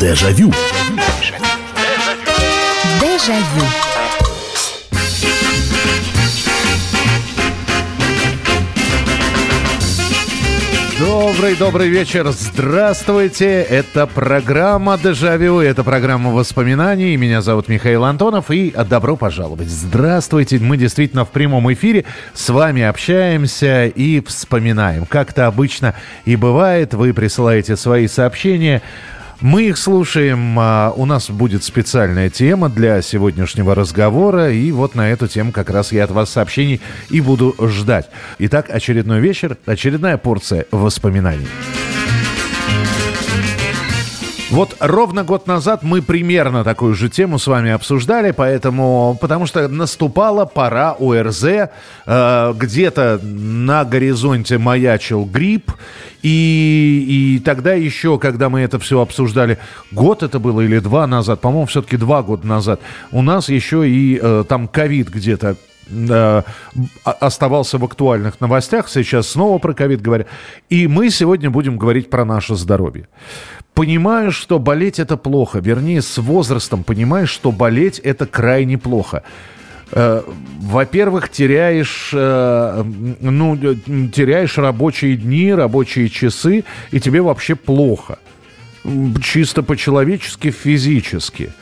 Дежавю. Дежавю. Добрый-добрый вечер. Здравствуйте. Это программа «Дежавю». Это программа воспоминаний. Меня зовут Михаил Антонов. И добро пожаловать. Здравствуйте. Мы действительно в прямом эфире с вами общаемся и вспоминаем. Как-то обычно и бывает. Вы присылаете свои сообщения. Мы их слушаем. А, у нас будет специальная тема для сегодняшнего разговора. И вот на эту тему как раз я от вас сообщений и буду ждать. Итак, очередной вечер, очередная порция воспоминаний. Вот ровно год назад мы примерно такую же тему с вами обсуждали, поэтому, потому что наступала пора ОРЗ, э, где-то на горизонте маячил грипп, и, и тогда еще, когда мы это все обсуждали, год это было или два назад, по-моему, все-таки два года назад, у нас еще и э, там ковид где-то э, оставался в актуальных новостях, сейчас снова про ковид говорят. И мы сегодня будем говорить про наше здоровье понимаешь, что болеть это плохо. Вернее, с возрастом понимаешь, что болеть это крайне плохо. Э, во-первых, теряешь, э, ну, теряешь рабочие дни, рабочие часы, и тебе вообще плохо. Чисто по-человечески, физически.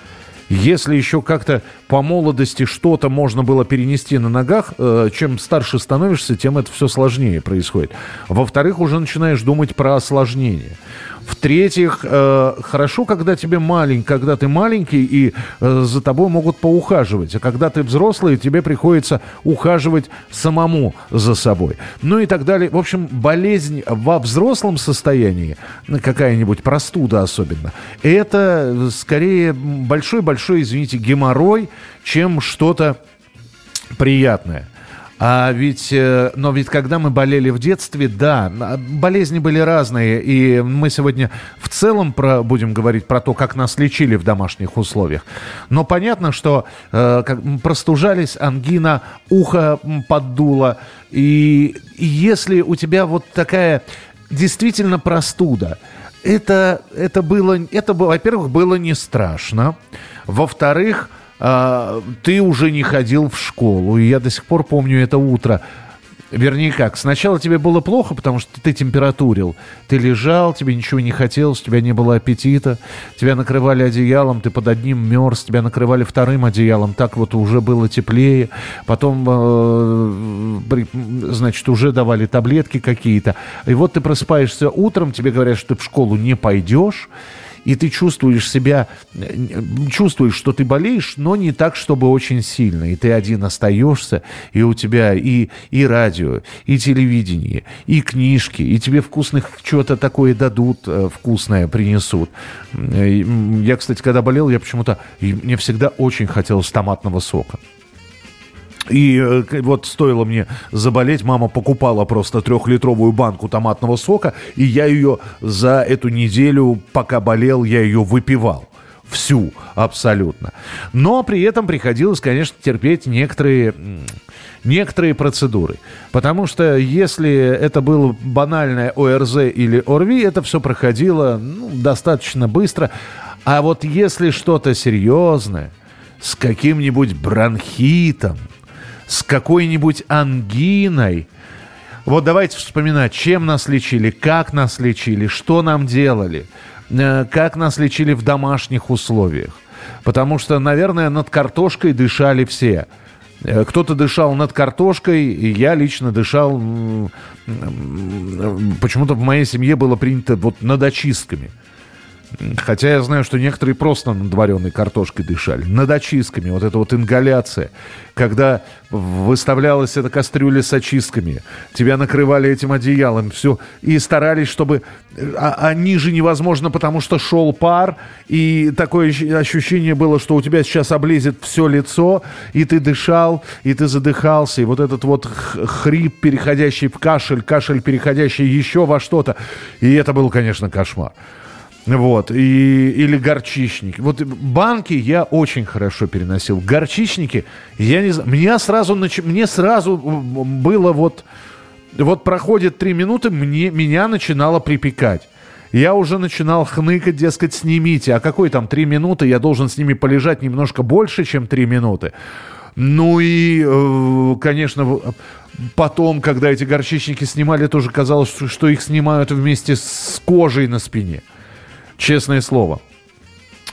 Если еще как-то по молодости что-то можно было перенести на ногах, э, чем старше становишься, тем это все сложнее происходит. Во-вторых, уже начинаешь думать про осложнения. В-третьих, э, хорошо, когда тебе маленький, когда ты маленький, и э, за тобой могут поухаживать. А когда ты взрослый, тебе приходится ухаживать самому за собой. Ну и так далее. В общем, болезнь во взрослом состоянии, какая-нибудь простуда особенно, это скорее большой-большой, извините, геморрой, чем что-то приятное. А ведь, э, но ведь когда мы болели в детстве, да, болезни были разные, и мы сегодня в целом про, будем говорить про то, как нас лечили в домашних условиях. Но понятно, что э, как, простужались, ангина, ухо поддуло, и, и если у тебя вот такая действительно простуда, это, это было, это, во-первых, было не страшно, во-вторых, а, ты уже не ходил в школу. И я до сих пор помню это утро. Вернее как, сначала тебе было плохо, потому что ты температурил. Ты лежал, тебе ничего не хотелось, у тебя не было аппетита. Тебя накрывали одеялом, ты под одним мерз, тебя накрывали вторым одеялом. Так вот уже было теплее. Потом, э, значит, уже давали таблетки какие-то. И вот ты просыпаешься утром, тебе говорят, что ты в школу не пойдешь и ты чувствуешь себя, чувствуешь, что ты болеешь, но не так, чтобы очень сильно. И ты один остаешься, и у тебя и, и радио, и телевидение, и книжки, и тебе вкусных что-то такое дадут, э, вкусное принесут. Я, кстати, когда болел, я почему-то, мне всегда очень хотелось томатного сока. И э, вот стоило мне заболеть, мама покупала просто трехлитровую банку томатного сока, и я ее за эту неделю, пока болел, я ее выпивал всю абсолютно. Но при этом приходилось, конечно, терпеть некоторые, некоторые процедуры. Потому что если это было банальное ОРЗ или ОРВИ, это все проходило ну, достаточно быстро. А вот если что-то серьезное, с каким-нибудь бронхитом, с какой-нибудь ангиной. Вот давайте вспоминать, чем нас лечили, как нас лечили, что нам делали, э, как нас лечили в домашних условиях. Потому что, наверное, над картошкой дышали все. Э, кто-то дышал над картошкой, и я лично дышал... Почему-то в моей семье было принято вот над очистками. Хотя я знаю, что некоторые просто над вареной картошкой дышали. Над очистками. Вот эта вот ингаляция. Когда выставлялась эта кастрюля с очистками. Тебя накрывали этим одеялом. Все. И старались, чтобы... А, а ниже невозможно, потому что шел пар. И такое ощущение было, что у тебя сейчас облезет все лицо. И ты дышал, и ты задыхался. И вот этот вот хрип, переходящий в кашель. Кашель, переходящий еще во что-то. И это был, конечно, кошмар. Вот, и, или горчичники. Вот банки я очень хорошо переносил. Горчичники, я не знаю, мне сразу, мне сразу было вот, вот проходит три минуты, мне, меня начинало припекать. Я уже начинал хныкать, дескать, снимите. А какой там три минуты? Я должен с ними полежать немножко больше, чем три минуты. Ну и, э, конечно, потом, когда эти горчичники снимали, тоже казалось, что их снимают вместе с кожей на спине. Честное слово.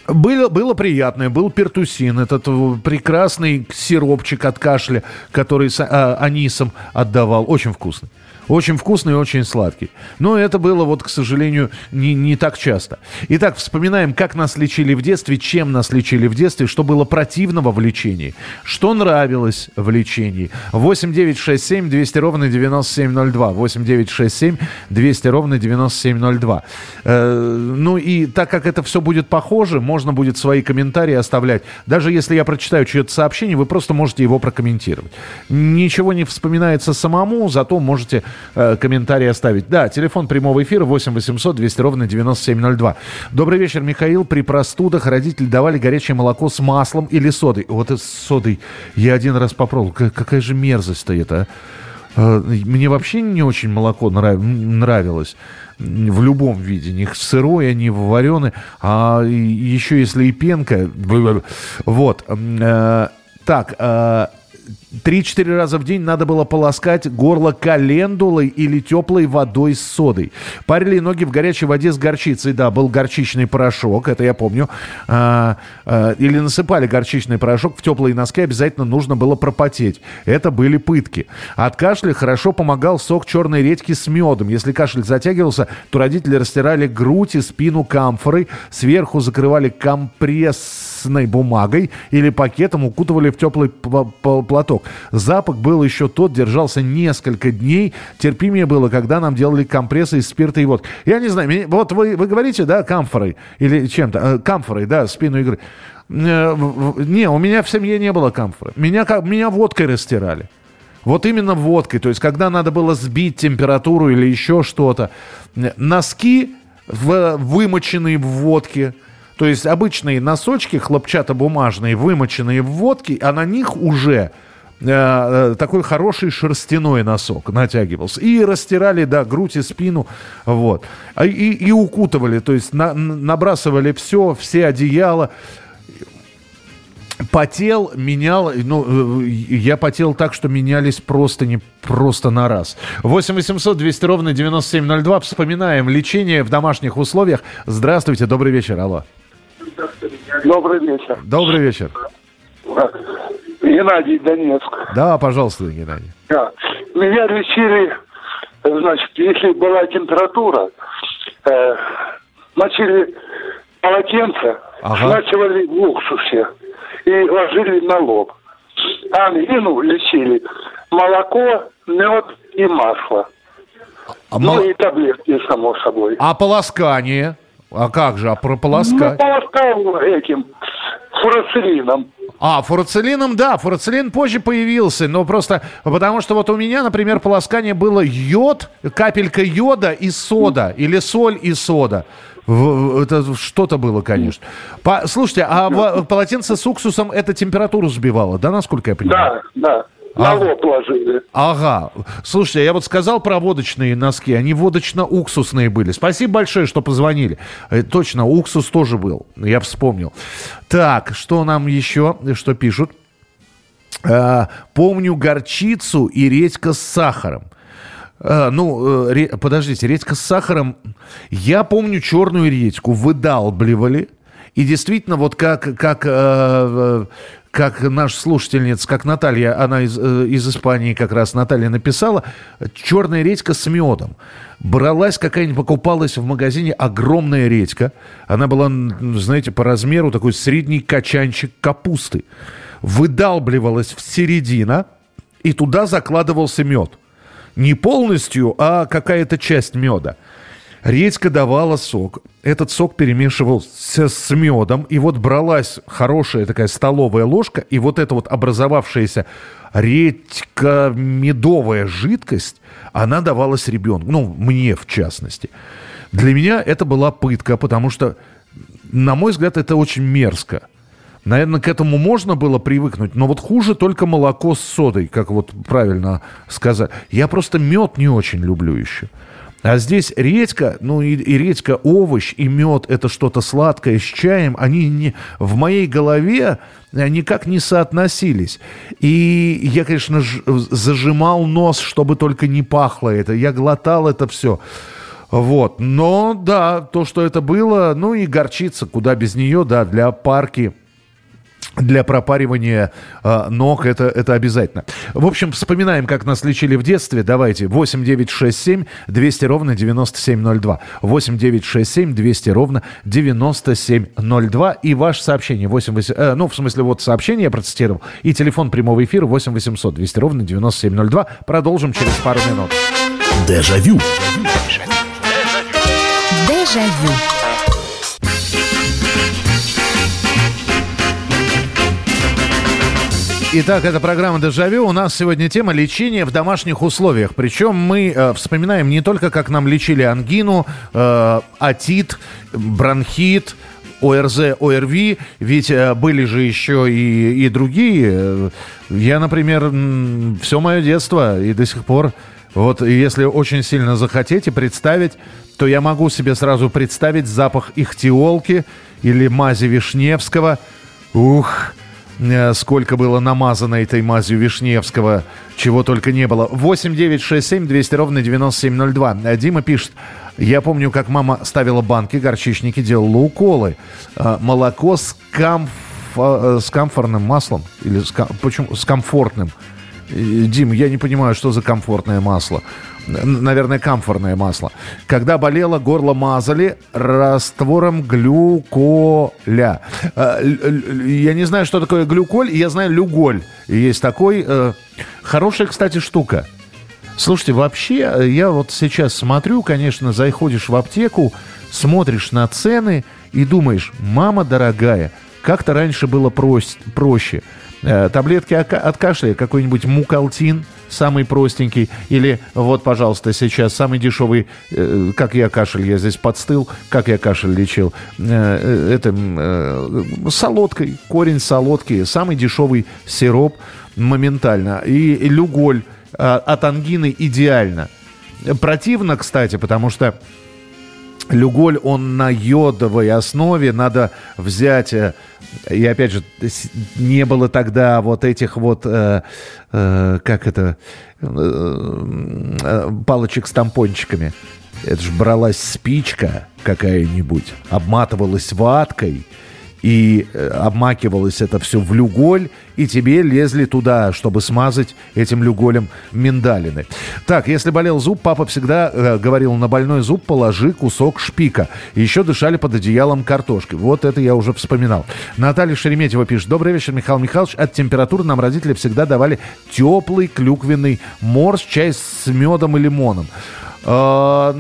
Было, было приятное, был пертусин, этот прекрасный сиропчик от кашля, который с а, анисом отдавал, очень вкусный. Очень вкусный и очень сладкий. Но это было, вот, к сожалению, не, не так часто. Итак, вспоминаем, как нас лечили в детстве, чем нас лечили в детстве, что было противного в лечении, что нравилось в лечении. 8 9 6 7 200 ровно 9702. 8 9 6 7 200 ровно 9702. Э, ну и так как это все будет похоже, можно будет свои комментарии оставлять. Даже если я прочитаю чье-то сообщение, вы просто можете его прокомментировать. Ничего не вспоминается самому, зато можете э, комментарий оставить. Да, телефон прямого эфира 8 800 200 ровно 9702. Добрый вечер, Михаил. При простудах родители давали горячее молоко с маслом или содой. Вот с содой я один раз попробовал. Какая же мерзость-то это, а? Мне вообще не очень молоко нрав... нравилось в любом виде, ни сырое, ни вареное, а еще если и пенка, вот. Э, так, э, 3-4 раза в день надо было полоскать горло календулой или теплой водой с содой. Парили ноги в горячей воде с горчицей. Да, был горчичный порошок, это я помню. А, а, или насыпали горчичный порошок в теплые носки, обязательно нужно было пропотеть. Это были пытки. От кашля хорошо помогал сок черной редьки с медом. Если кашель затягивался, то родители растирали грудь и спину камфорой, сверху закрывали компрессной бумагой или пакетом, укутывали в теплый платок. Запах был еще тот, держался несколько дней. Терпимее было, когда нам делали компрессы из спирта и водки. Я не знаю, вот вы, вы говорите, да, камфорой или чем-то, э, камфорой, да, спину игры. Э, не, у меня в семье не было камфоры. Меня, меня водкой растирали. Вот именно водкой. То есть, когда надо было сбить температуру или еще что-то. Носки в, вымоченные в водке. То есть, обычные носочки хлопчатобумажные, вымоченные в водке, а на них уже Э, э, такой хороший шерстяной носок натягивался. И растирали, да, грудь и спину, вот. А, и, и укутывали, то есть на, набрасывали все, все одеяла. Потел, менял, ну, э, я потел так, что менялись просто не просто на раз. 8 800 200 ровно 9702. Вспоминаем лечение в домашних условиях. Здравствуйте, добрый вечер, алло. Добрый вечер. Добрый вечер. Геннадий Донецк. Да, пожалуйста, Геннадий. Да. Меня лечили, значит, если была температура, э, мочили полотенце, ага. смачивали в уксусе и ложили на лоб. Ангину лечили молоко, мед и масло. А ну мол... и таблетки, само собой. А полоскание? А как же, а прополоскать? Ну, полоскал этим фурацилином. А, фурацилином, да, фурацилин позже появился, но просто потому что вот у меня, например, полоскание было йод, капелька йода и сода, или соль и сода. Это что-то было, конечно. По, слушайте, а полотенце с уксусом это температуру сбивало, да, насколько я понимаю? Да, да. На ага. лоб ложили. Ага. Слушайте, я вот сказал про водочные носки, они водочно-уксусные были. Спасибо большое, что позвонили. Э, точно, уксус тоже был, я вспомнил. Так, что нам еще, что пишут? А, помню горчицу и редька с сахаром. А, ну, ре, подождите, редька с сахаром. Я помню черную редьку выдалбливали. И действительно, вот как, как э, как наш слушательница, как Наталья, она из, э, из Испании как раз, Наталья написала, черная редька с медом. Бралась какая-нибудь, покупалась в магазине огромная редька. Она была, знаете, по размеру такой средний качанчик капусты. Выдалбливалась в середина, и туда закладывался мед. Не полностью, а какая-то часть меда. Редька давала сок. Этот сок перемешивался с медом. И вот бралась хорошая такая столовая ложка. И вот эта вот образовавшаяся редько-медовая жидкость, она давалась ребенку. Ну, мне в частности. Для меня это была пытка, потому что, на мой взгляд, это очень мерзко. Наверное, к этому можно было привыкнуть, но вот хуже только молоко с содой, как вот правильно сказать. Я просто мед не очень люблю еще. А здесь редька, ну и, и редька овощ, и мед, это что-то сладкое с чаем, они не, в моей голове никак не соотносились. И я, конечно, ж, зажимал нос, чтобы только не пахло это. Я глотал это все. Вот. Но да, то, что это было, ну и горчица, куда без нее, да, для парки для пропаривания э, ног это, это обязательно. В общем, вспоминаем, как нас лечили в детстве. Давайте 8 9 6 7 200 ровно 9702. 8 9 6 7 200 ровно 9702. И ваше сообщение 8, 8 э, ну, в смысле, вот сообщение я процитировал. И телефон прямого эфира 8 800 200 ровно 9702. Продолжим через пару минут. Дежавю. Дежавю. Дежавю. Итак, это программа «Дежавю». У нас сегодня тема лечения в домашних условиях. Причем мы э, вспоминаем не только, как нам лечили ангину, э, атит, бронхит, ОРЗ, ОРВИ, ведь э, были же еще и, и другие. Я, например, все мое детство и до сих пор, вот если очень сильно захотите представить, то я могу себе сразу представить запах ихтиолки или мази Вишневского. Ух, сколько было намазано этой мазью Вишневского, чего только не было. 8 9 6 7 200 ровно 9702. Э, Дима пишет, я помню, как мама ставила банки, горчичники, делала уколы. Э, молоко с, комф... с комфортным маслом. Или с, почему? с комфортным. Дим, я не понимаю, что за комфортное масло наверное, камфорное масло. Когда болело, горло мазали раствором глюколя. Э, я не знаю, что такое глюколь, я знаю люголь. Есть такой. Э, хорошая, кстати, штука. Слушайте, вообще, э, я вот сейчас смотрю, конечно, заходишь в аптеку, смотришь на цены и думаешь, мама дорогая, как-то раньше было проще. Таблетки от кашля, какой-нибудь мукалтин – самый простенький, или вот, пожалуйста, сейчас самый дешевый, э, как я кашель, я здесь подстыл, как я кашель лечил, э, э это э, солодкой, корень солодки, самый дешевый сироп моментально, и, люголь э, от ангины идеально. Противно, кстати, потому что Люголь, он на йодовой основе, надо взять, э, и опять же, не было тогда вот этих вот, э, э, как это, э, э палочек с тампончиками. Это же бралась спичка какая-нибудь, обматывалась ваткой, и э, обмакивалось это все в люголь, и тебе лезли туда, чтобы смазать этим люголем миндалины. Так, если болел зуб, папа всегда э, говорил, на больной зуб положи кусок шпика. Еще дышали под одеялом картошкой. Вот это я уже вспоминал. Наталья Шереметьева пишет. Добрый вечер, Михаил Михайлович. От температуры нам родители всегда давали теплый клюквенный морс, чай с медом и лимоном. А,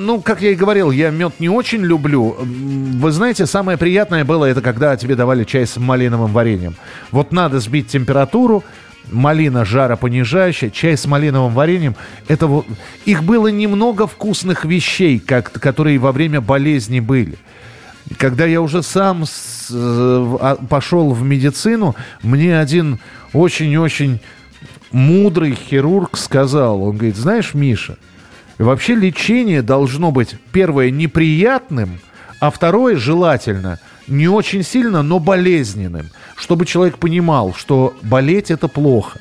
ну, как я и говорил, я мед не очень люблю. Вы знаете, самое приятное было это, когда тебе давали чай с малиновым вареньем. Вот надо сбить температуру, малина жаропонижающая, чай с малиновым вареньем. Это вот... Их было немного вкусных вещей, как, которые во время болезни были. Когда я уже сам с, а, пошел в медицину, мне один очень-очень мудрый хирург сказал, он говорит, знаешь, Миша, вообще лечение должно быть, первое, неприятным, а второе, желательно, не очень сильно, но болезненным, чтобы человек понимал, что болеть это плохо.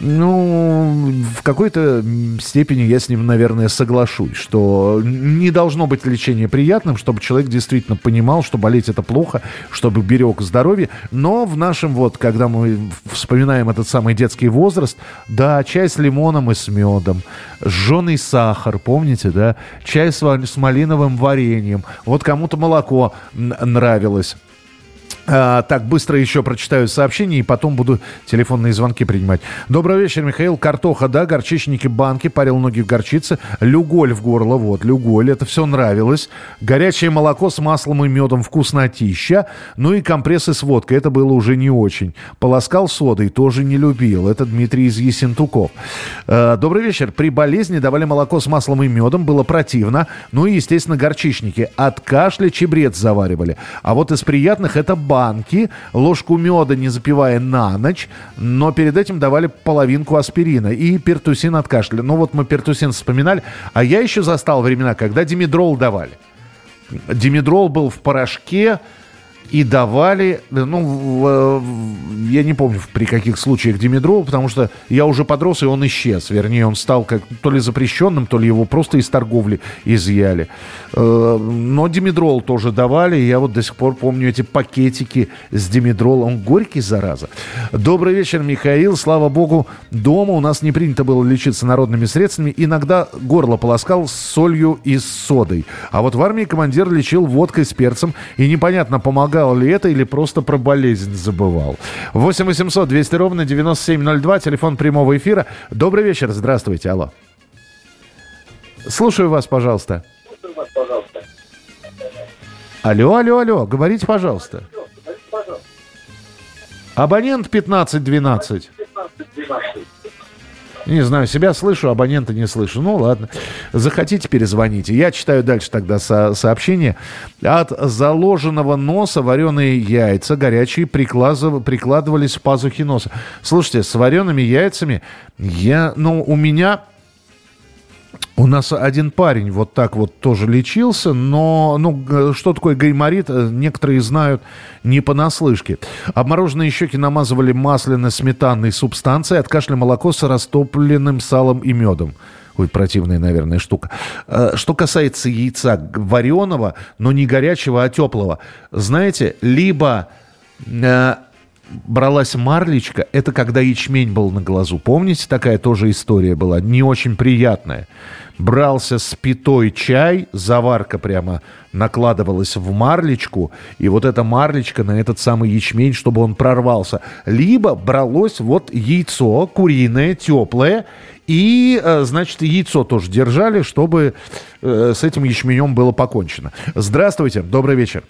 Ну, в какой-то степени я с ним, наверное, соглашусь, что не должно быть лечение приятным, чтобы человек действительно понимал, что болеть это плохо, чтобы берег здоровье. Но в нашем вот, когда мы вспоминаем этот самый детский возраст, да, чай с лимоном и с медом, жженый сахар, помните, да, чай с, с малиновым вареньем, вот кому-то молоко нравилось. А, так, быстро еще прочитаю сообщения и потом буду телефонные звонки принимать. Добрый вечер, Михаил. Картоха, да, горчичники, банки, парил ноги в горчице, люголь в горло, вот, люголь, это все нравилось. Горячее молоко с маслом и медом, вкуснотища. Ну и компрессы с водкой, это было уже не очень. Полоскал содой, тоже не любил. Это Дмитрий из Есентуков. А, добрый вечер. При болезни давали молоко с маслом и медом, было противно. Ну и, естественно, горчичники. От кашля чебрец заваривали. А вот из приятных это банк банки, ложку меда, не запивая на ночь, но перед этим давали половинку аспирина и пертусин от кашля. Ну вот мы пертусин вспоминали, а я еще застал времена, когда димедрол давали. Димедрол был в порошке, и давали, ну, я не помню при каких случаях Димедрол, потому что я уже подрос, и он исчез. Вернее, он стал как то ли запрещенным, то ли его просто из торговли изъяли. Э, но Димедрол тоже давали, и я вот до сих пор помню эти пакетики с Димедролом. Он горький, зараза. Добрый вечер, Михаил. Слава богу, дома у нас не принято было лечиться народными средствами. Иногда горло полоскал с солью и с содой. А вот в армии командир лечил водкой с перцем, и непонятно, помогал помогало ли это или просто про болезнь забывал. 8 800 200 ровно 9702, телефон прямого эфира. Добрый вечер, здравствуйте, алло. Слушаю вас, пожалуйста. Алло, алло, алло, говорите, пожалуйста. Абонент 1512. Не знаю, себя слышу, абонента не слышу. Ну, ладно. Захотите, перезвоните. Я читаю дальше тогда со сообщение. От заложенного носа вареные яйца горячие прикладывались в пазухи носа. Слушайте, с вареными яйцами я, ну, у меня у нас один парень вот так вот тоже лечился, но ну, что такое гайморит, э, некоторые знают не понаслышке. Обмороженные щеки намазывали масляно-сметанной субстанцией, от кашля молоко с растопленным салом и медом. Ой, противная, наверное, штука. Э, что касается яйца вареного, но не горячего, а теплого. Знаете, либо э, бралась марлечка, это когда ячмень был на глазу. Помните, такая тоже история была, не очень приятная. Брался спитой чай, заварка прямо накладывалась в марлечку, и вот эта марлечка на этот самый ячмень, чтобы он прорвался. Либо бралось вот яйцо куриное, теплое, и, э, значит, яйцо тоже держали, чтобы э, с этим ячменем было покончено. Здравствуйте, добрый вечер.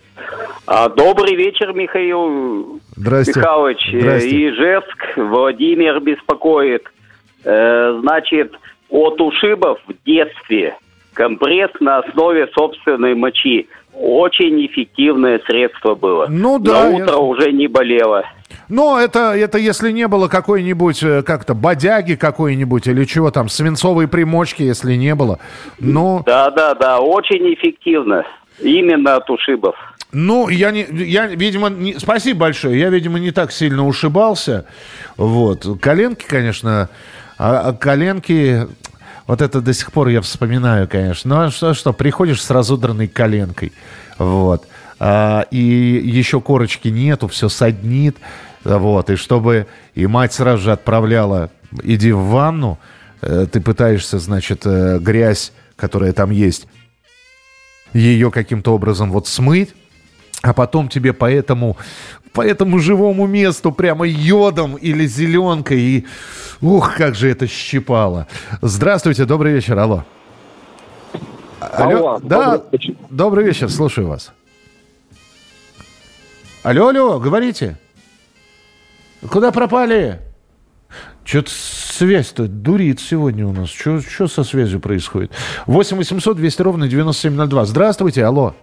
А, добрый вечер, Михаил Здрасте. Михайлович. Здрасте. Ижевск, Владимир беспокоит. Э, значит, от ушибов в детстве компресс на основе собственной мочи. Очень эффективное средство было. Ну да. На утро я... уже не болело. Но это, это если не было какой-нибудь э, как-то бодяги какой-нибудь или чего там, свинцовой примочки, если не было. Ну... Да, да, да, очень эффективно. Именно от ушибов. Ну, я, не, я видимо, не, спасибо большое. Я, видимо, не так сильно ушибался. Вот. Коленки, конечно, а, а коленки, вот это до сих пор я вспоминаю, конечно. Ну, а что, что приходишь с разодранной коленкой. Вот. А, и еще корочки нету, все саднит. Вот. И чтобы... И мать сразу же отправляла, иди в ванну, э, ты пытаешься, значит, э, грязь, которая там есть, ее каким-то образом вот смыть, а потом тебе по этому, по этому живому месту прямо йодом или зеленкой. И ух, как же это щипало. Здравствуйте, добрый вечер, алло. Алло, алло да, добрый вечер. добрый вечер, слушаю вас. Алло, алло, говорите. Куда пропали? Что-то связь-то дурит сегодня у нас. Что со связью происходит? 8 800 200 ровно 9702. Здравствуйте, алло.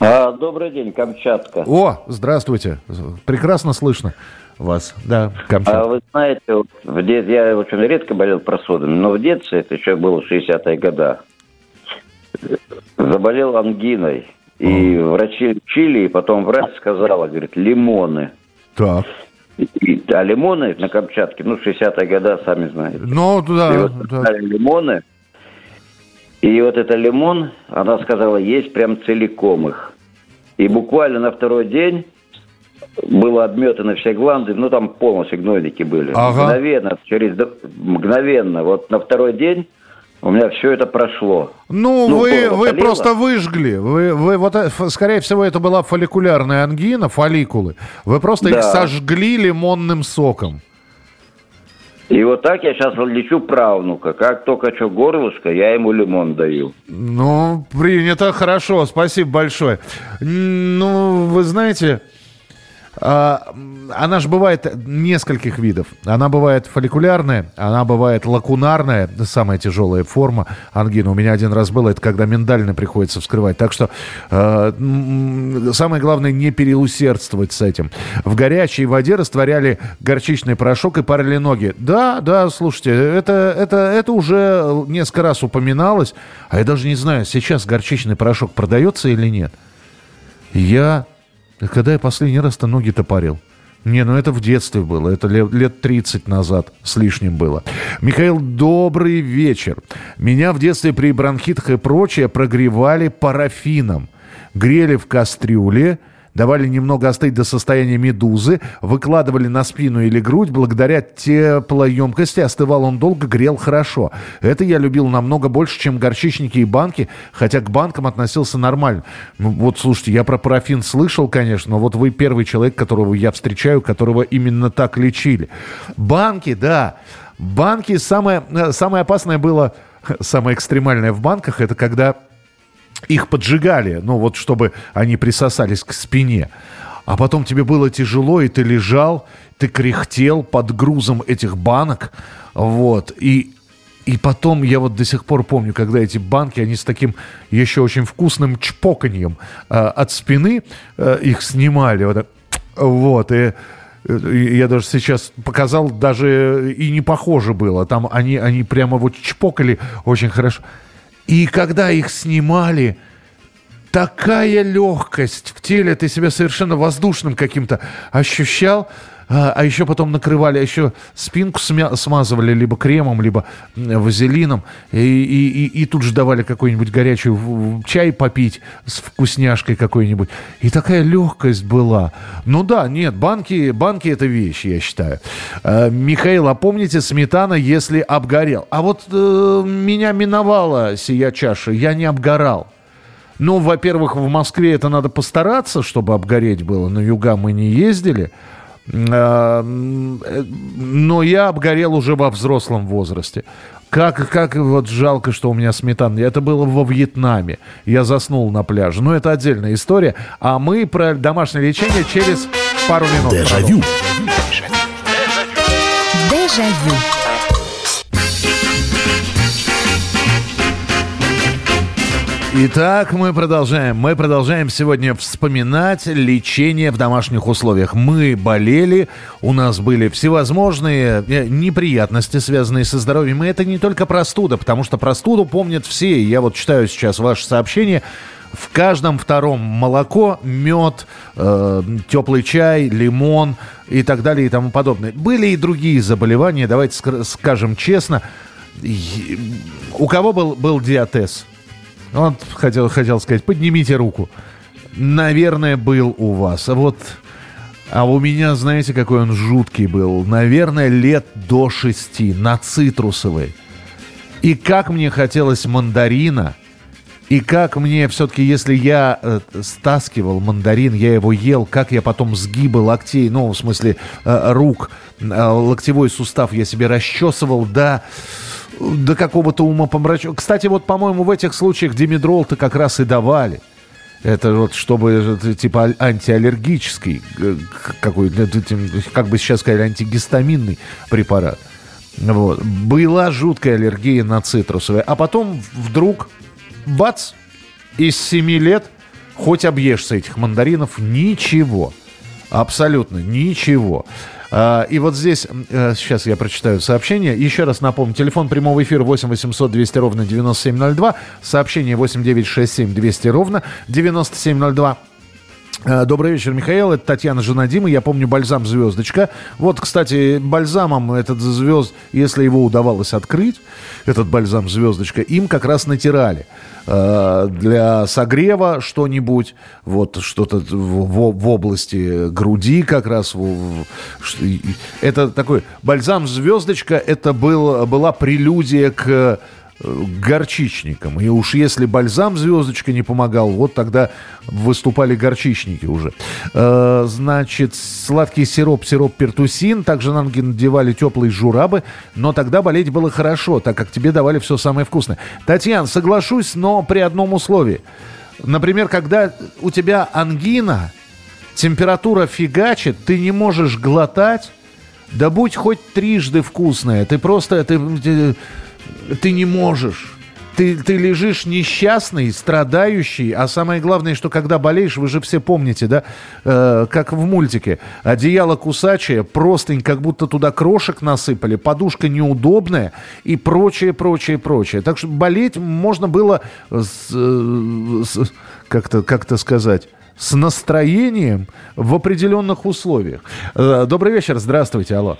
А, добрый день, Камчатка. О, здравствуйте. Прекрасно слышно вас. Да, Камчатка. А вы знаете, вот в дет... я очень редко болел простудами, но в детстве, это еще было 60-е годы, заболел ангиной. И а. врачи лечили, и потом врач сказала, говорит, лимоны. Так. И, а лимоны на Камчатке, ну, 60-е годы, сами знаете. Ну, да. И вот да. лимоны, и вот это лимон, она сказала, есть прям целиком их. И буквально на второй день было обметано все гланды, ну там полностью гнойники были. Ага. Мгновенно, через мгновенно, вот на второй день у меня все это прошло. Ну, ну вы, вы просто выжгли. Вы, вы вот, э, скорее всего, это была фолликулярная ангина, фолликулы. Вы просто да. их сожгли лимонным соком. И вот так я сейчас лечу правнука. Как только что горлышко, я ему лимон даю. Ну, принято, хорошо, спасибо большое. Ну, вы знаете, она же бывает нескольких видов. Она бывает фолликулярная, она бывает лакунарная, самая тяжелая форма ангины. У меня один раз было, это когда миндальный приходится вскрывать. Так что э, самое главное не переусердствовать с этим. В горячей воде растворяли горчичный порошок и парили ноги. Да, да, слушайте, это, это, это уже несколько раз упоминалось. А я даже не знаю, сейчас горчичный порошок продается или нет. Я когда я последний раз-то ноги-то парил? Не, ну это в детстве было, это лет, лет 30 назад с лишним было. Михаил, добрый вечер. Меня в детстве при бронхитах и прочее прогревали парафином. Грели в кастрюле, давали немного остыть до состояния медузы, выкладывали на спину или грудь, благодаря теплоемкости остывал он долго, грел хорошо. Это я любил намного больше, чем горчичники и банки, хотя к банкам относился нормально. Ну, вот, слушайте, я про парафин слышал, конечно, но вот вы первый человек, которого я встречаю, которого именно так лечили. Банки, да, банки, самое, э, самое опасное было, самое экстремальное в банках, это когда их поджигали, ну вот чтобы они присосались к спине. А потом тебе было тяжело, и ты лежал, ты кряхтел под грузом этих банок, вот, и, и потом я вот до сих пор помню, когда эти банки, они с таким еще очень вкусным чпоканьем э, от спины э, их снимали, вот, вот и я даже сейчас показал, даже и не похоже было. Там они, они прямо вот чпокали очень хорошо. И когда их снимали, такая легкость в теле, ты себя совершенно воздушным каким-то ощущал. А, а еще потом накрывали, а еще спинку смя- смазывали либо кремом, либо вазелином. И, и, и, и тут же давали какой-нибудь горячий чай попить с вкусняшкой какой-нибудь. И такая легкость была. Ну да, нет, банки, банки это вещь, я считаю. А, Михаил, а помните сметана, если обгорел? А вот э, меня миновала сия чаша, я не обгорал. Ну, во-первых, в Москве это надо постараться, чтобы обгореть было. На юга мы не ездили. А, но я обгорел уже во взрослом возрасте. Как, как вот жалко, что у меня сметана. Это было во Вьетнаме. Я заснул на пляже. Но это отдельная история. А мы про домашнее лечение через пару минут. Дежавю. Дежавю. Итак, мы продолжаем. Мы продолжаем сегодня вспоминать лечение в домашних условиях. Мы болели, у нас были всевозможные э, неприятности, связанные со здоровьем. И это не только простуда, потому что простуду помнят все. Я вот читаю сейчас ваше сообщение. В каждом втором молоко, мед, э, теплый чай, лимон и так далее и тому подобное. Были и другие заболевания, давайте скажем честно. У кого был, был диатез? Вот хотел, хотел сказать, поднимите руку. Наверное, был у вас. А вот... А у меня, знаете, какой он жуткий был? Наверное, лет до шести, на цитрусовой. И как мне хотелось мандарина, и как мне все-таки, если я э, стаскивал мандарин, я его ел, как я потом сгибы локтей, ну, в смысле, э, рук, э, локтевой сустав я себе расчесывал, да до какого-то умопомрачения. Кстати, вот, по-моему, в этих случаях димедрол-то как раз и давали. Это вот чтобы типа антиаллергический какой как бы сейчас сказали, антигистаминный препарат. Вот. Была жуткая аллергия на цитрусовые. А потом вдруг, бац, из 7 лет хоть объешься этих мандаринов, ничего. Абсолютно ничего. А, и вот здесь, э, сейчас я прочитаю сообщение. Еще раз напомню, телефон прямого эфира 8 800 200 ровно 9702. Сообщение 8 967 200 ровно 9702. Э, добрый вечер, Михаил. Это Татьяна, жена Димы. Я помню бальзам «Звездочка». Вот, кстати, бальзамом этот звезд, если его удавалось открыть, этот бальзам «Звездочка», им как раз натирали э, для согрева что-нибудь, вот что-то в, в области груди как раз. Это такой бальзам «Звездочка», это был, была прелюдия к горчичником. И уж если бальзам звездочка не помогал, вот тогда выступали горчичники уже. Э, значит, сладкий сироп, сироп пертусин. Также нам надевали теплые журабы. Но тогда болеть было хорошо, так как тебе давали все самое вкусное. Татьяна, соглашусь, но при одном условии. Например, когда у тебя ангина, температура фигачит, ты не можешь глотать, да будь хоть трижды вкусная, ты просто, ты, ты, не можешь ты, ты лежишь несчастный, страдающий, а самое главное, что когда болеешь, вы же все помните, да, э, как в мультике, одеяло кусачее, простынь, как будто туда крошек насыпали, подушка неудобная и прочее, прочее, прочее. Так что болеть можно было, с, э, с, как-то, как-то сказать с настроением в определенных условиях. Э, добрый вечер, здравствуйте, алло.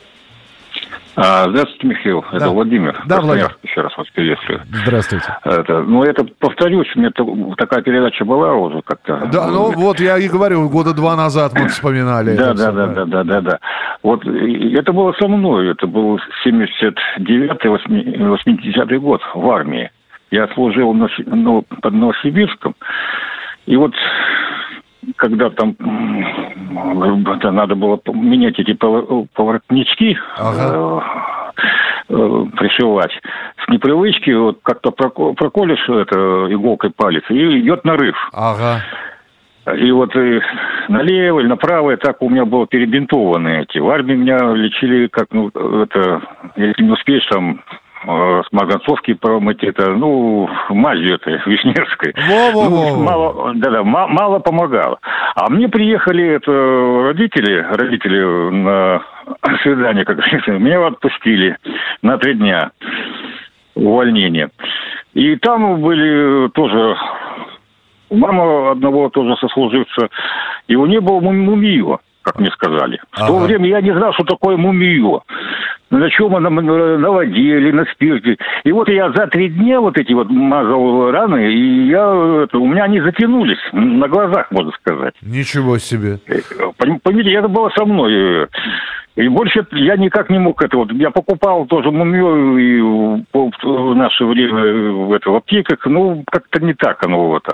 А, здравствуйте, Михаил. Да. Это Владимир. Да, Владимир. Еще раз вас приветствую. Здравствуйте. Это, ну, это, повторюсь, у меня такая передача была уже как-то. Да, ну, вот я и говорю, года два назад мы вспоминали. Да, да, да, да, да, да, да. Вот это было со мной. Это был 79-80 год в армии. Я служил на, ну, под Новосибирском. И вот когда там это надо было менять эти поворотнички, ага. э, э, пришивать. С непривычки вот как-то проколешь это иголкой палец, и идет нарыв. Ага. И вот и налево или направо, и так у меня было перебинтованы эти. В армии меня лечили как, ну, это, если не успеешь там Э, с марганцовки промыть это, ну, мазью это, вишневской. Ну, мало, да, да, мало помогало. А мне приехали это, родители, родители на свидание, как говорится, меня отпустили на три дня увольнения. И там были тоже мама одного тоже сослуживца, и у нее был мумио как мне сказали. В ага. то время я не знал, что такое мумиё. На чем она, на воде или на спирте. И вот я за три дня вот эти вот мазал раны, и я, это, у меня они затянулись на глазах, можно сказать. Ничего себе. Э, понимаете, это было со мной. И больше я никак не мог это вот. Я покупал тоже мумию и в наше время в, это, в аптеках. Ну, как-то не так оно вот.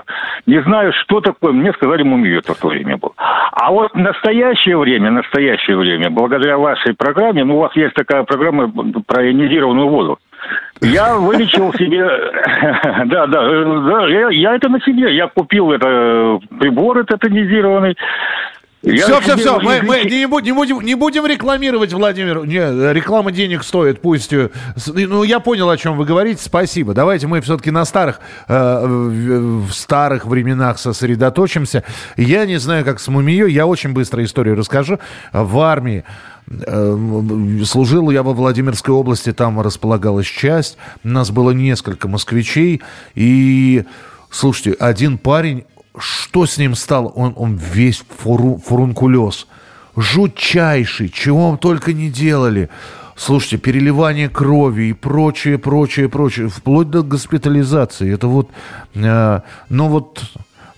Не знаю, что такое. Мне сказали мумию это в то время было. А вот настоящее время, настоящее время, благодаря вашей программе, ну, у вас есть такая программа про ионизированную воду. Я вылечил себе, да, да, да, я, я это на себе, я купил это прибор этот тонизированный, я все, все, все, мы, мы не, будем, не, будем, не будем рекламировать Владимир. Не, реклама денег стоит, пусть. Э, ну, я понял, о чем вы говорите, спасибо. Давайте мы все-таки на старых, э, в старых временах сосредоточимся. Я не знаю, как с Мумией, я очень быстро историю расскажу. В армии э, Служил я во Владимирской области, там располагалась часть. У нас было несколько москвичей. И, слушайте, один парень что с ним стало? Он, он весь фуру, фурункулез. Жутчайший, чего вам только не делали. Слушайте, переливание крови и прочее, прочее, прочее, вплоть до госпитализации. Это вот, э, ну вот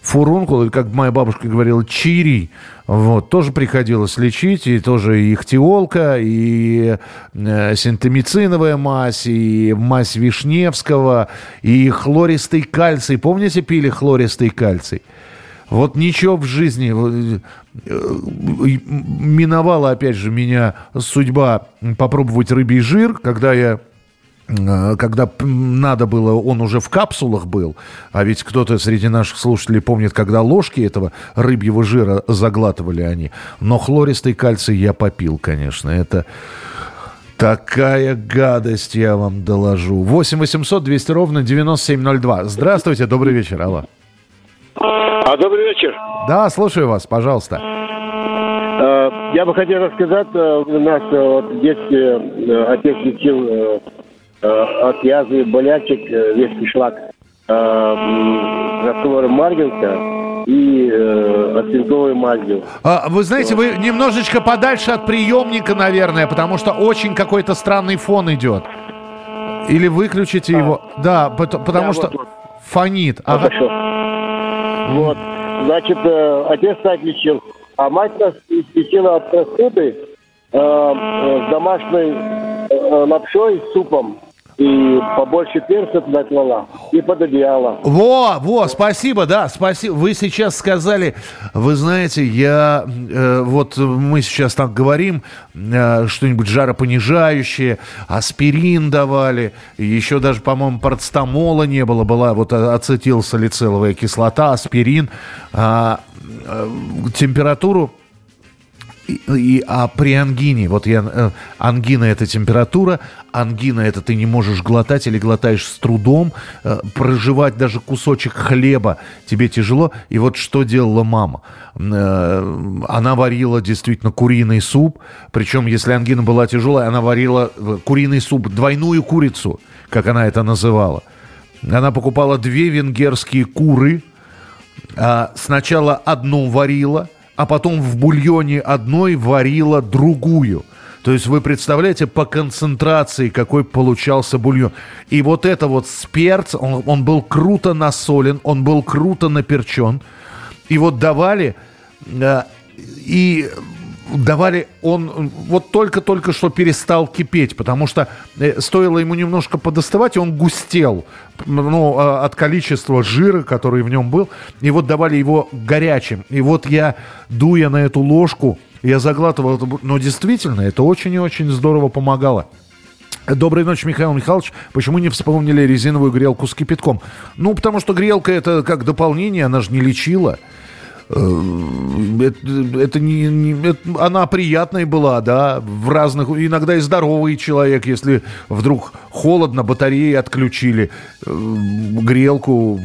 фурункул, или как моя бабушка говорила, чирий, вот, тоже приходилось лечить, и тоже и ихтиолка, и э, синтомициновая мазь, и мазь Вишневского, и хлористый кальций. Помните, пили хлористый кальций? Вот ничего в жизни э, э, миновала, опять же, меня судьба попробовать рыбий жир, когда я когда надо было, он уже в капсулах был, а ведь кто-то среди наших слушателей помнит, когда ложки этого рыбьего жира заглатывали они. Но хлористый кальций я попил, конечно. Это такая гадость, я вам доложу. 8 800 200 ровно 9702. Здравствуйте, добрый вечер, алло. А, добрый вечер. Да, слушаю вас, пожалуйста. Э, я бы хотел рассказать, э, у нас вот в детстве отец лечил Э, от язвы болячек э, весь шлак э, раствором марганца и э, оцинковой мазью. А, вы знаете, вы немножечко подальше от приемника, наверное, потому что очень какой-то странный фон идет. Или выключите а. его. Да, потому, да, что вот, вот. фонит. Ага. Хорошо. Вот. Значит, э, отец так лечил. А мать нас лечила от простуды э, э, с домашней э, лапшой, супом и побольше перца туда клала, и под одеяло. Во, во, спасибо, да, спасибо. Вы сейчас сказали, вы знаете, я, э, вот мы сейчас так говорим, э, что-нибудь жаропонижающее, аспирин давали, еще даже, по-моему, парацетамола не было, была вот ацетилсалициловая кислота, аспирин, а, э, температуру и, и, а при ангине, вот я, э, ангина это температура, ангина это ты не можешь глотать или глотаешь с трудом, э, проживать даже кусочек хлеба тебе тяжело. И вот что делала мама? Э, она варила действительно куриный суп, причем если ангина была тяжелая, она варила э, куриный суп, двойную курицу, как она это называла. Она покупала две венгерские куры, а сначала одну варила – а потом в бульоне одной варила другую. То есть вы представляете по концентрации, какой получался бульон. И вот это вот с перцем, он, он был круто насолен, он был круто наперчен. И вот давали, э, и давали, он вот только-только что перестал кипеть, потому что э, стоило ему немножко подостывать, и он густел ну, а, от количества жира, который в нем был, и вот давали его горячим. И вот я, дуя на эту ложку, я заглатывал но действительно, это очень и очень здорово помогало. Доброй ночи, Михаил Михайлович. Почему не вспомнили резиновую грелку с кипятком? Ну, потому что грелка это как дополнение, она же не лечила. Э, это, это не, не это, она приятной была, да, в разных, иногда и здоровый человек, если вдруг холодно, батареи отключили, э, грелку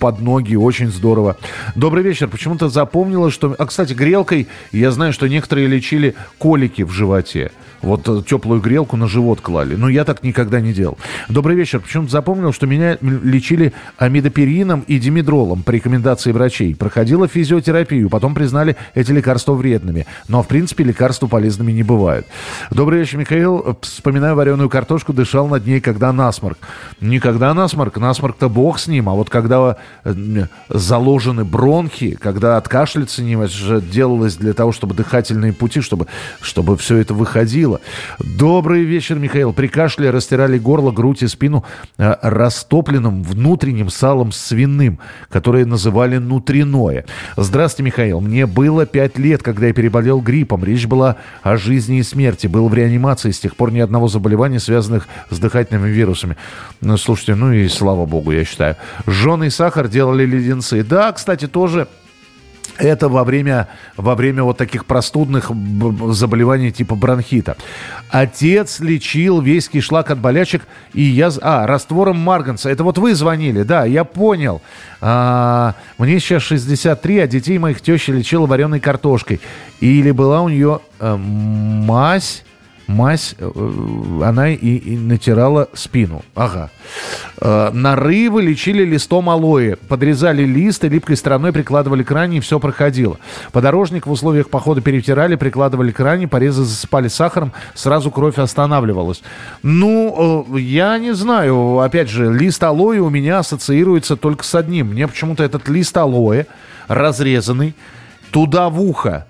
под ноги, очень здорово. Добрый вечер, почему-то запомнила, что, а, кстати, грелкой, я знаю, что некоторые лечили колики в животе. Вот э, теплую грелку на живот клали. Но я так никогда не делал. Добрый вечер. Почему-то запомнил, что меня лечили амидоперином и димедролом по рекомендации врачей. Проходила физиотерапию. Потом признали эти лекарства вредными. Но, в принципе, лекарства полезными не бывают. Добрый вечер, Михаил. Вспоминаю вареную картошку, дышал над ней, когда насморк. Никогда насморк. Насморк-то бог с ним. А вот когда э, заложены бронхи, когда откашляться не делалось для того, чтобы дыхательные пути, чтобы, чтобы все это выходило. Добрый вечер, Михаил. При кашле растирали горло, грудь и спину э, растопленным внутренним салом свиным, которое называли нутриное. Здравствуйте, Михаил. Мне было пять лет, когда я переболел гриппом. Речь была о жизни и смерти. Был в реанимации. С тех пор ни одного заболевания, связанных с дыхательными вирусами. Ну, слушайте, ну и слава богу, я считаю. Жженый сахар делали леденцы. Да, кстати, тоже это во время, во время вот таких простудных заболеваний типа бронхита. Отец лечил весь кишлак от болячек и я... А, раствором марганца. Это вот вы звонили, да, я понял. А, мне сейчас 63, а детей моих теща лечила вареной картошкой. Или была у нее а, мазь мазь, э, она и, и натирала спину. Ага. Э, нарывы лечили листом алоэ. Подрезали лист и липкой стороной прикладывали к ране, и все проходило. Подорожник в условиях похода перетирали, прикладывали к ране, порезы засыпали сахаром, сразу кровь останавливалась. Ну, э, я не знаю. Опять же, лист алоэ у меня ассоциируется только с одним. Мне почему-то этот лист алоэ, разрезанный, туда в ухо,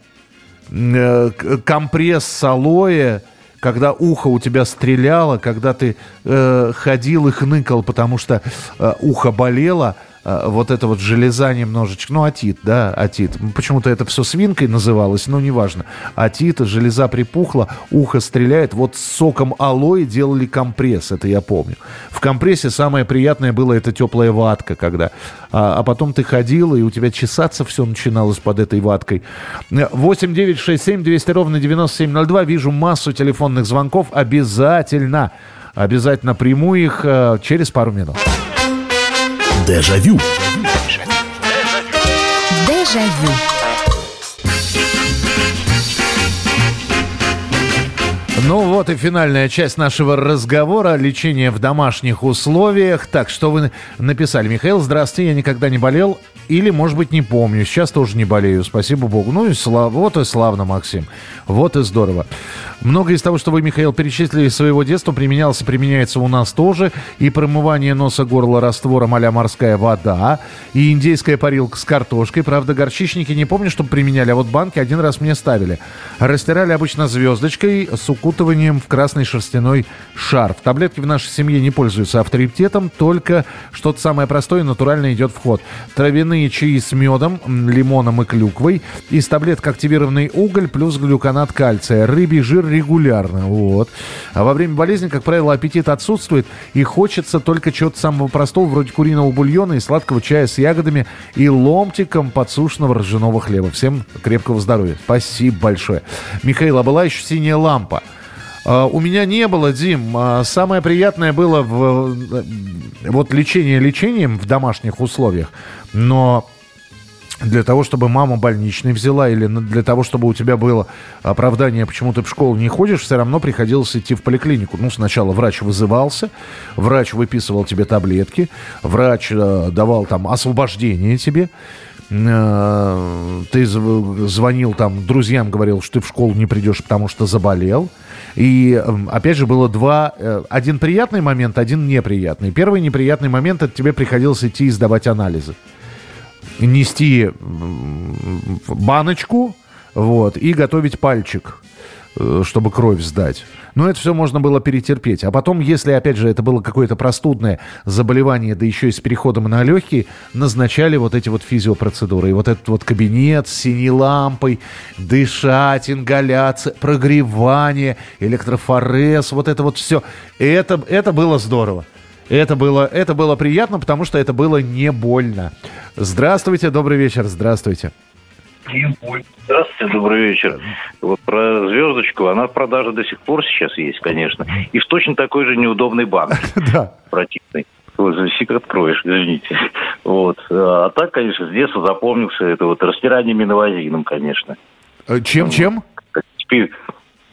компресс с алоэ, когда ухо у тебя стреляло, когда ты э, ходил и хныкал, потому что э, ухо болело, вот это вот железа немножечко, ну, атит, да, атит. Почему-то это все свинкой называлось, но неважно. Атит, железа припухла, ухо стреляет. Вот с соком алоэ делали компресс, это я помню. В компрессе самое приятное было это теплая ватка, когда а, а потом ты ходил, и у тебя чесаться все начиналось под этой ваткой. 8 9 6 7 200 ровно 9702. Вижу массу телефонных звонков. Обязательно, обязательно приму их э, через пару минут. Дежавю. Дежавю. Ну вот и финальная часть нашего разговора. Лечение в домашних условиях. Так, что вы написали? Михаил, здравствуйте, я никогда не болел. Или, может быть, не помню. Сейчас тоже не болею, спасибо богу. Ну и слав... вот и славно, Максим. Вот и здорово. Многое из того, что вы, Михаил, перечислили из своего детства, применялось и применяется у нас тоже. И промывание носа горла раствором а морская вода, и индейская парилка с картошкой. Правда, горчичники не помню, чтобы применяли, а вот банки один раз мне ставили. Растирали обычно звездочкой с укутыванием в красный шерстяной шарф. Таблетки в нашей семье не пользуются авторитетом, только что-то самое простое и натуральное идет в ход. Травяные чаи с медом, лимоном и клюквой. Из таблеток активированный уголь плюс глюконат кальция. Рыбий жир регулярно. Вот. А во время болезни, как правило, аппетит отсутствует. И хочется только чего-то самого простого, вроде куриного бульона и сладкого чая с ягодами и ломтиком подсушенного ржаного хлеба. Всем крепкого здоровья. Спасибо большое. Михаил, а была еще синяя лампа. Uh, у меня не было, Дим. Uh, самое приятное было в, uh, вот лечение лечением в домашних условиях. Но для того, чтобы мама больничный взяла, или для того, чтобы у тебя было оправдание, почему ты в школу не ходишь, все равно приходилось идти в поликлинику. Ну, сначала врач вызывался, врач выписывал тебе таблетки, врач э, давал там освобождение тебе. Э, ты звонил там друзьям, говорил, что ты в школу не придешь, потому что заболел. И, эм, опять же, было два... Э, один приятный момент, один неприятный. Первый неприятный момент, это тебе приходилось идти и сдавать анализы. Нести баночку, вот, и готовить пальчик, чтобы кровь сдать. Но это все можно было перетерпеть. А потом, если, опять же, это было какое-то простудное заболевание, да еще и с переходом на легкие, назначали вот эти вот физиопроцедуры. И вот этот вот кабинет с синей лампой, дышать, ингаляция, прогревание, электрофорез, вот это вот все. Это, это было здорово. Это было, это было приятно, потому что это было не больно. Здравствуйте, добрый вечер, здравствуйте. Здравствуйте, добрый вечер. Вот про звездочку, она в продаже до сих пор сейчас есть, конечно. И в точно такой же неудобной банке. Да. Противной. Сик откроешь, извините. Вот. А так, конечно, с детства запомнился это вот растирание миновазином, конечно. Э, чем, чем?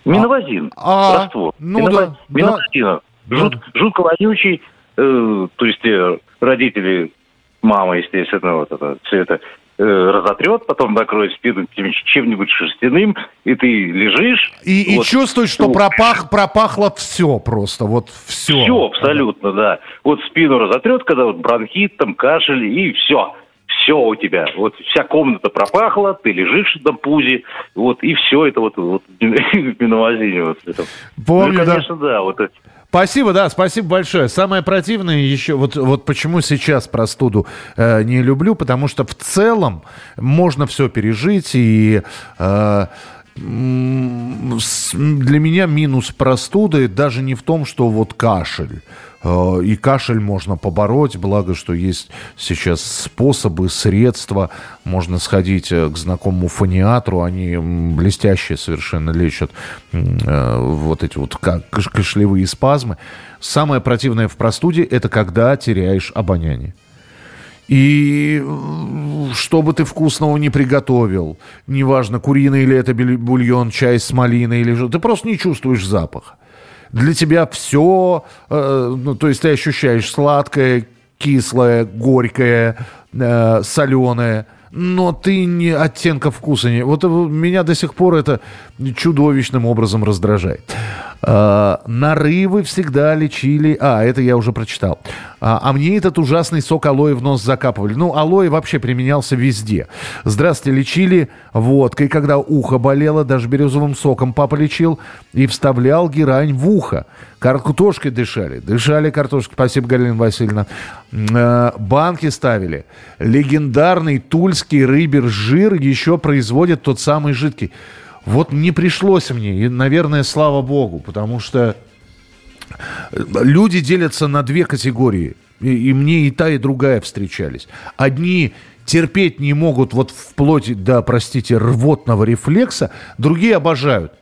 Миновазин. А, раствор. Ну Миново... да. Миновазина. Да. Жут, жутко вонючий. Э, то есть э, родители, мама, естественно, вот это, все это разотрет, потом накроет спину чем-нибудь шерстяным, и ты лежишь. И, вот. и чувствуешь, что пропах, пропахло все просто, вот все. Все абсолютно, да. Вот спину разотрет, когда вот бронхит, там кашель, и все все у тебя. Вот вся комната пропахла, ты лежишь на пузе, вот, и все это вот, вот в миновазине. Вот, это. Помню, ну, конечно, да. да вот. Спасибо, да, спасибо большое. Самое противное еще, вот, вот почему сейчас простуду э, не люблю, потому что в целом можно все пережить и... Э, для меня минус простуды даже не в том, что вот кашель. Э, и кашель можно побороть, благо, что есть сейчас способы, средства. Можно сходить э, к знакомому фониатру, они блестящие совершенно лечат э, вот эти вот кашлевые спазмы. Самое противное в простуде – это когда теряешь обоняние. И что бы ты вкусного не приготовил, неважно, куриный или это бульон, чай с малиной или что, ты просто не чувствуешь запаха для тебя все, э, ну, то есть ты ощущаешь сладкое, кислое, горькое, э, соленое, но ты не оттенка вкуса не... Вот меня до сих пор это чудовищным образом раздражает. А, нарывы всегда лечили... А, это я уже прочитал. А, а мне этот ужасный сок алоэ в нос закапывали. Ну, алоэ вообще применялся везде. Здравствуйте, лечили водкой, когда ухо болело, даже березовым соком папа лечил и вставлял герань в ухо. Картошкой дышали. Дышали картошкой. Спасибо, Галина Васильевна. А, банки ставили. Легендарный тульский рыбер жир еще производит тот самый жидкий. Вот не пришлось мне, и, наверное, слава богу, потому что люди делятся на две категории. И, и мне и та, и другая встречались. Одни терпеть не могут вот вплоть до, простите, рвотного рефлекса, другие обожают.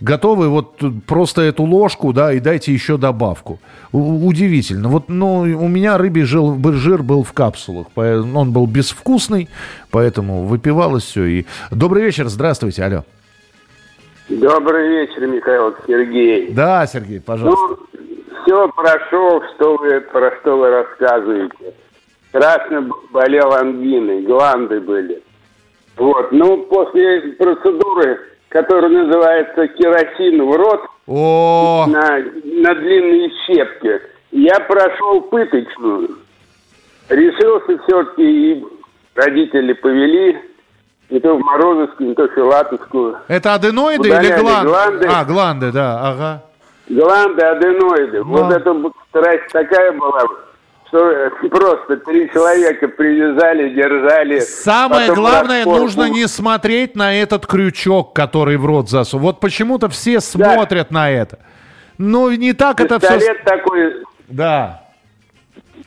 Готовы вот просто эту ложку, да, и дайте еще добавку. Удивительно. Вот, ну, у меня рыбий жир, жир был в капсулах. Он был безвкусный, поэтому выпивалось все. И... Добрый вечер, здравствуйте, алло. Добрый вечер, Михаил Сергей. Да, Сергей, пожалуйста. Ну, все прошел, что вы, про что вы рассказываете. Страшно болел ангиной, гланды были. Вот, ну, после процедуры, которая называется керосин в рот, О! На, на длинные щепки, я прошел пыточную. Решился все-таки, и родители повели не то в Морозовскую, не то в Филатовскую. Это аденоиды или гланды? гланды? А, гланды, да, ага. Гланды, аденоиды. Ну. Вот эта страсть такая была, что просто три человека привязали, держали. Самое главное, нужно не смотреть на этот крючок, который в рот засунул. Вот почему-то все смотрят да. на это. Ну, не так Пистолет это все... такой... Да.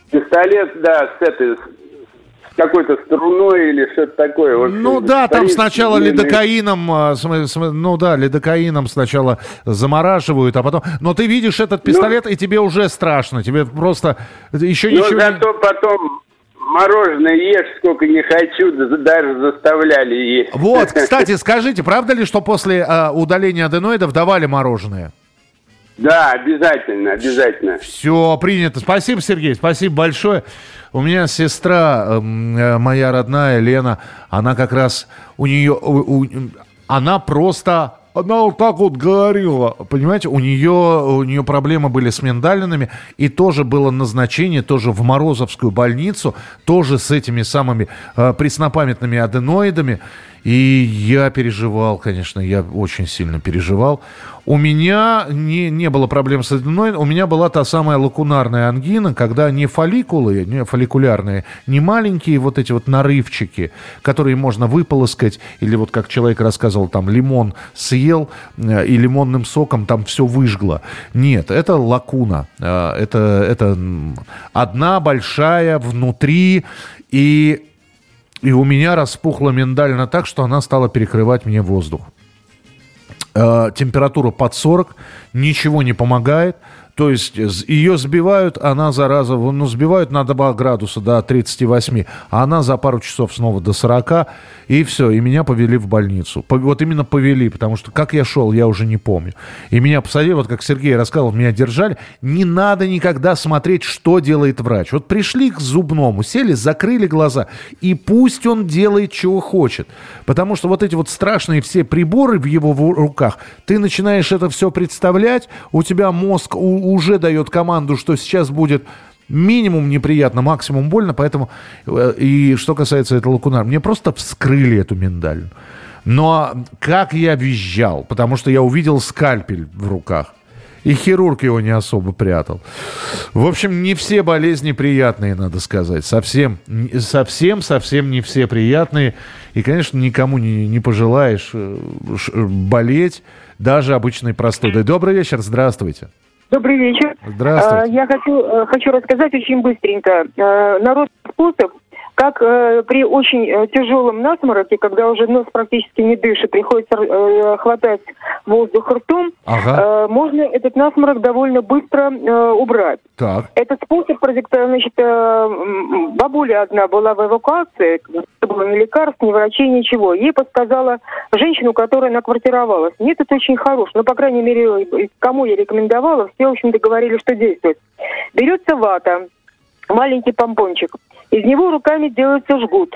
Пистолет, да, с этой, какой-то струной или что-то такое. Вот, ну да, там сначала лидокаином, а, ну да, лидокаином сначала замораживают, а потом... Но ты видишь этот ну. пистолет, ну, и тебе уже страшно, тебе просто еще ну, ничего... зато потом мороженое ешь, сколько не хочу, даже заставляли есть. Вот, кстати, скажите, правда ли, что после э, удаления аденоидов давали мороженое? Да, обязательно, обязательно. Все, принято. Спасибо, Сергей, спасибо большое. У меня сестра, эм, э, моя родная Лена, она как раз, у нее, у, у, она просто она вот так вот говорила, понимаете, у нее, у нее проблемы были с миндалинами, и тоже было назначение, тоже в Морозовскую больницу, тоже с этими самыми э, преснопамятными аденоидами. И я переживал, конечно, я очень сильно переживал. У меня не, не было проблем с аденоидом, у меня была та самая лакунарная ангина, когда не фолликулы, не фолликулярные, не маленькие вот эти вот нарывчики, которые можно выполоскать, или вот как человек рассказывал, там лимон съел, э, и лимонным соком там все выжгло. Нет, это лакуна. Э, это, это одна большая внутри, и и у меня распухла миндалина так, что она стала перекрывать мне воздух. Э, температура под 40, ничего не помогает. То есть ее сбивают, она, зараза, ну, сбивают на 2 градуса до 38, а она за пару часов снова до 40, и все, и меня повели в больницу. Вот именно повели, потому что как я шел, я уже не помню. И меня посадили, вот как Сергей рассказывал, меня держали. Не надо никогда смотреть, что делает врач. Вот пришли к зубному, сели, закрыли глаза, и пусть он делает, чего хочет. Потому что вот эти вот страшные все приборы в его руках, ты начинаешь это все представлять, у тебя мозг уже дает команду, что сейчас будет минимум неприятно, максимум больно, поэтому э, и что касается этого лакунара, мне просто вскрыли эту миндаль. Но как я визжал, потому что я увидел скальпель в руках. И хирург его не особо прятал. В общем, не все болезни приятные, надо сказать. Совсем, совсем, совсем не все приятные. И, конечно, никому не, не пожелаешь э, болеть даже обычной простудой. Добрый вечер, здравствуйте. Добрый вечер. Здравствуйте. Э, я хочу, э, хочу рассказать очень быстренько. Э, народ способ как э, при очень э, тяжелом насмороке, когда уже нос практически не дышит, приходится э, хватать воздух ртом, ага. э, можно этот насморок довольно быстро э, убрать. Так. Этот способ, значит, э, бабуля одна была в эвакуации, это было ни лекарств, ни врачей, ничего. Ей подсказала женщину, которая наквартировалась. Нет, это очень хорош, но, по крайней мере, кому я рекомендовала, все, в общем-то, говорили, что действует. Берется вата, маленький помпончик – из него руками делается жгут.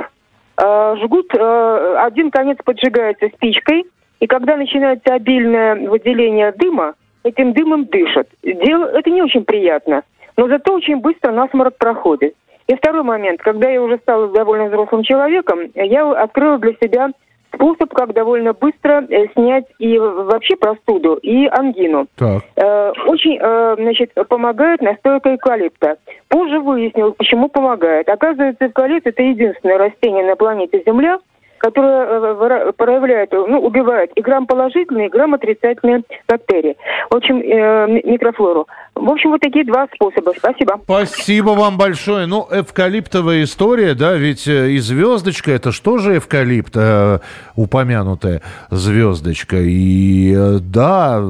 Э, жгут, э, один конец поджигается спичкой, и когда начинается обильное выделение дыма, этим дымом дышат. Дело, это не очень приятно, но зато очень быстро насморк проходит. И второй момент, когда я уже стала довольно взрослым человеком, я открыла для себя способ, как довольно быстро э, снять и вообще простуду, и ангину. Так. Э, очень, э, значит, помогает настойка эвкалипта. Позже выяснилось, почему помогает. Оказывается, эвкалипт – это единственное растение на планете Земля, которая э, проявляет, ну, убивает и грамм положительные, и грамм отрицательные бактерии. В общем, э, микрофлору. В общем, вот такие два способа. Спасибо. Спасибо вам большое. Ну, эвкалиптовая история, да, ведь э, и звездочка, это что же эвкалипт, упомянутая звездочка. И да,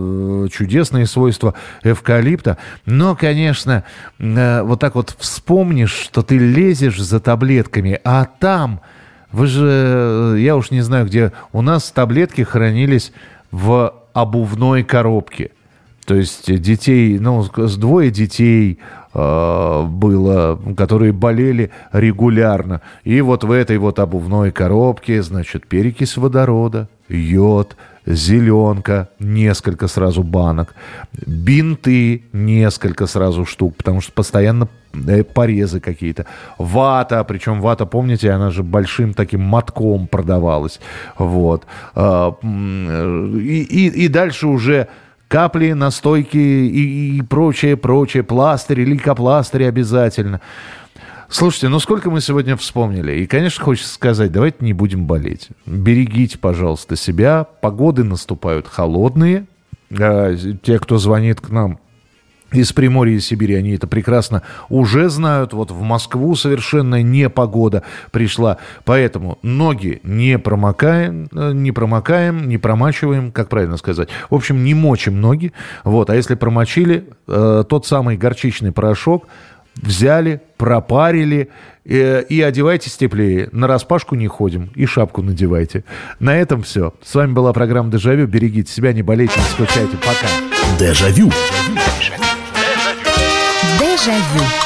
чудесные свойства эвкалипта. Но, конечно, вот так вот вспомнишь, что ты лезешь за таблетками, а там вы же, э, я уж не знаю, где, у нас таблетки хранились в обувной коробке. То есть детей, ну, с двое детей э, было, которые болели регулярно. И вот в этой вот обувной коробке, значит, перекись водорода, йод, зеленка, несколько сразу банок, бинты, несколько сразу штук, потому что постоянно э, порезы какие-то, вата, причем вата, помните, она же большим таким мотком продавалась, вот, а, и, и, и дальше уже капли, настойки и, и прочее, прочее, пластыри, лейкопластыри обязательно. Слушайте, ну сколько мы сегодня вспомнили. И, конечно, хочется сказать, давайте не будем болеть. Берегите, пожалуйста, себя. Погоды наступают холодные. А, те, кто звонит к нам из Приморья и Сибири, они это прекрасно уже знают. Вот в Москву совершенно не погода пришла. Поэтому ноги не промокаем, э, не промокаем, не промачиваем, как правильно сказать. В общем, не мочим ноги. Вот. А если промочили, э, тот самый горчичный порошок – взяли, пропарили э, и одевайтесь теплее. На распашку не ходим и шапку надевайте. На этом все. С вами была программа «Дежавю». Берегите себя, не болейте, не скучайте. Пока. Дежавю. Дежавю.